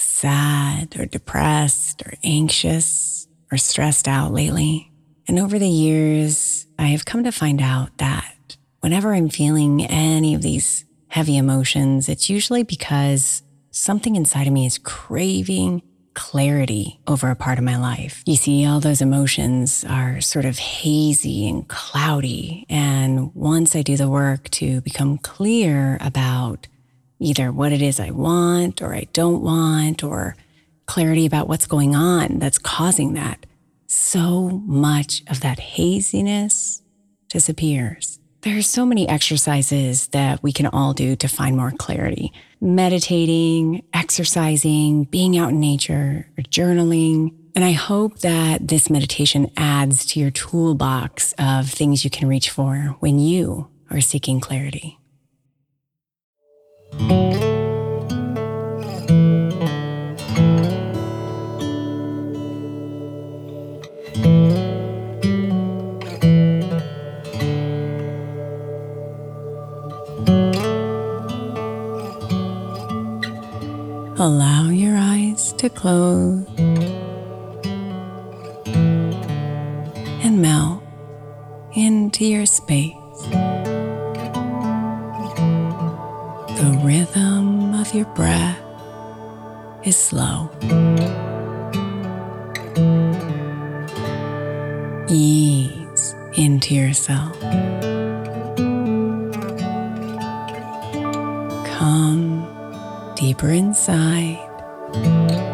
sad or depressed or anxious or stressed out lately, and over the years, I have come to find out that whenever I'm feeling any of these heavy emotions, it's usually because something inside of me is craving clarity over a part of my life. You see, all those emotions are sort of hazy and cloudy. And once I do the work to become clear about either what it is I want or I don't want, or clarity about what's going on that's causing that, so much of that haziness disappears. There are so many exercises that we can all do to find more clarity. Meditating, exercising, being out in nature, or journaling. And I hope that this meditation adds to your toolbox of things you can reach for when you are seeking clarity. Allow your eyes to close. Yourself. Come deeper inside.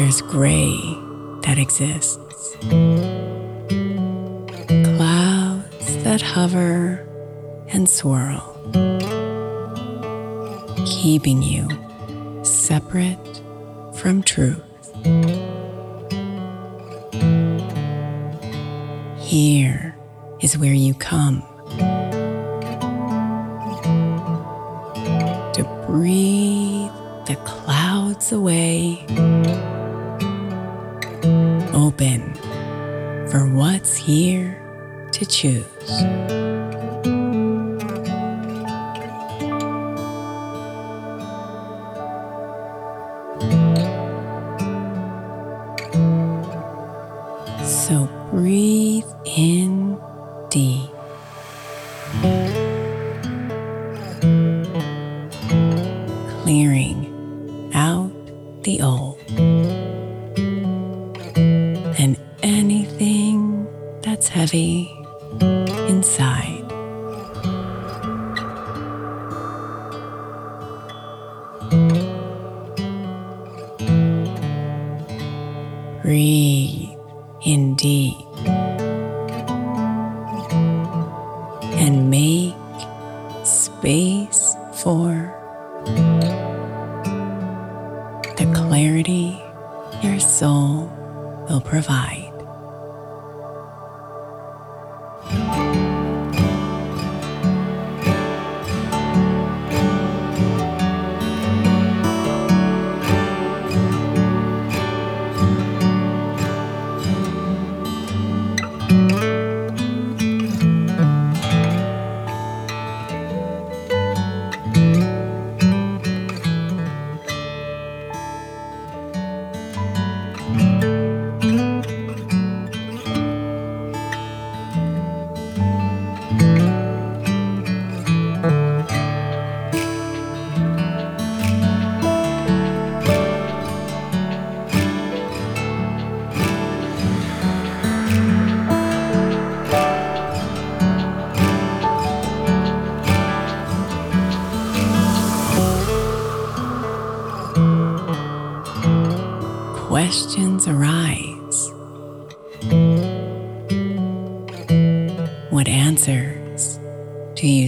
There's gray that exists, clouds that hover and swirl, keeping you separate from truth. Here is where you come. To breathe the clouds away open for what's here to choose. That's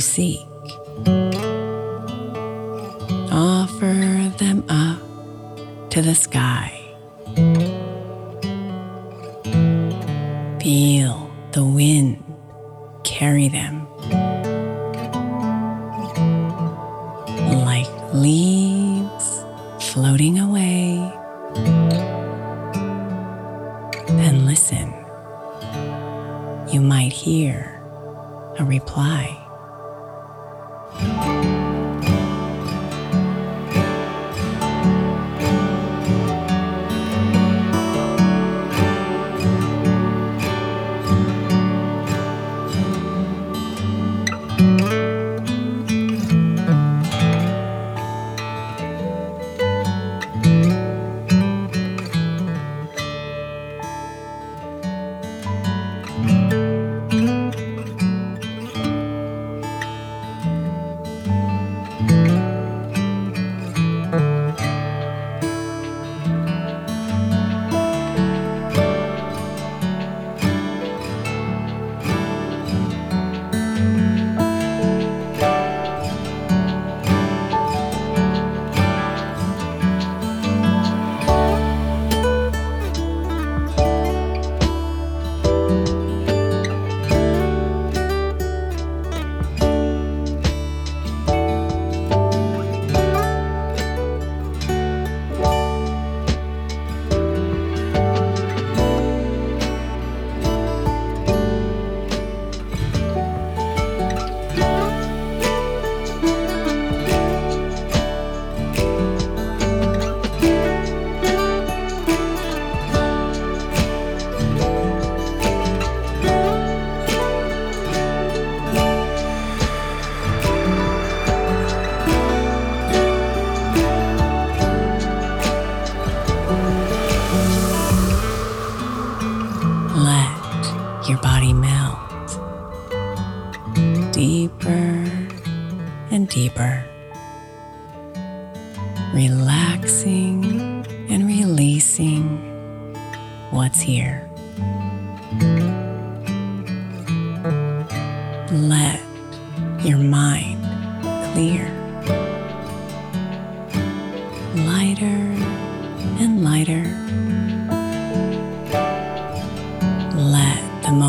seek? Offer them up to the sky. Feel the wind carry them like leaves body melt deeper and deeper, relaxing and releasing what's here. Let your mind clear, lighter and lighter.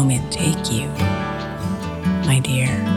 Moment take you, my dear.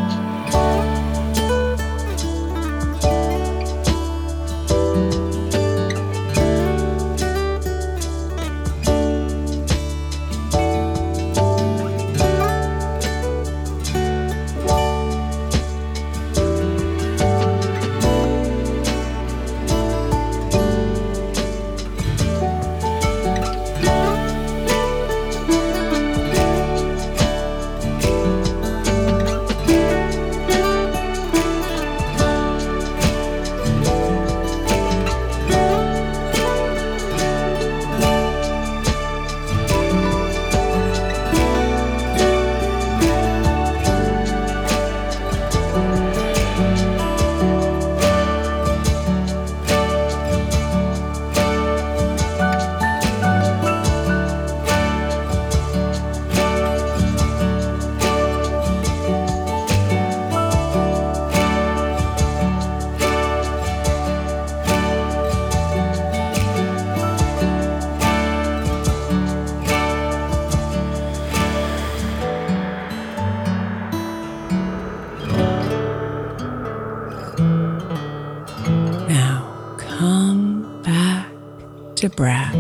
To breath,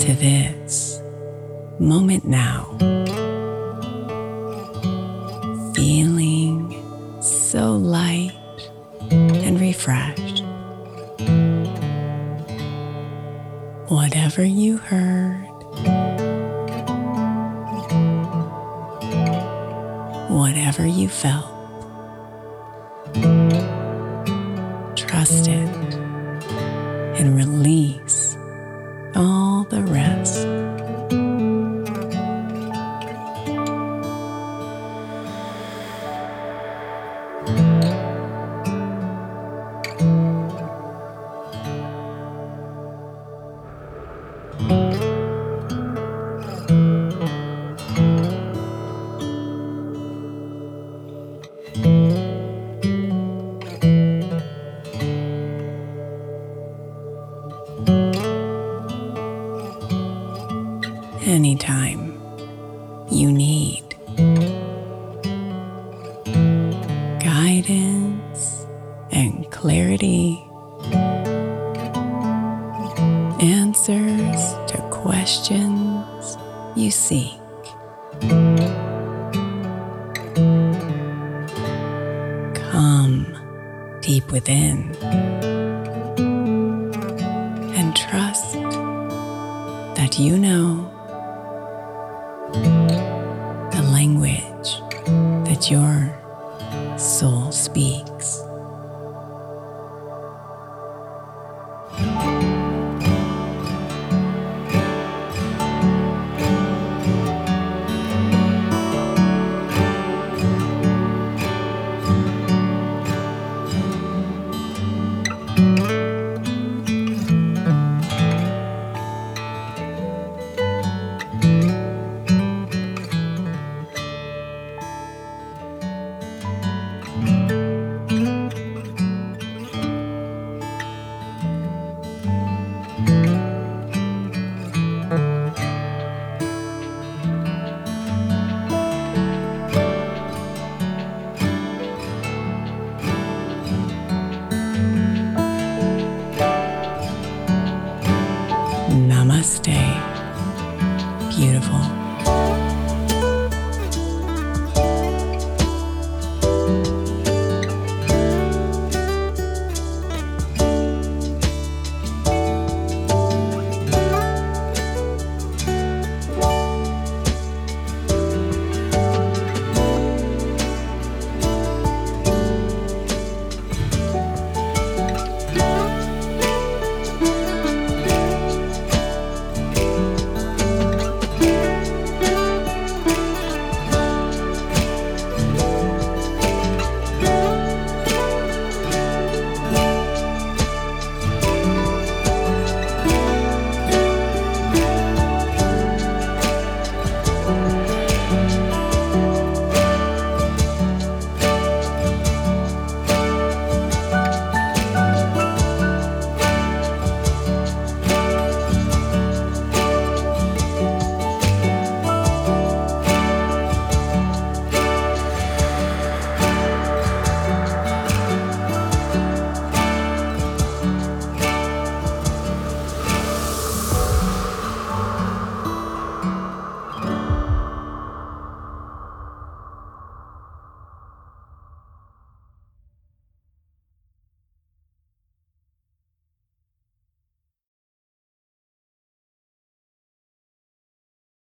to this moment now, feeling so light and refreshed. Whatever you heard, whatever you felt. Trust it and release Come deep within and trust that you know the language that your soul speaks.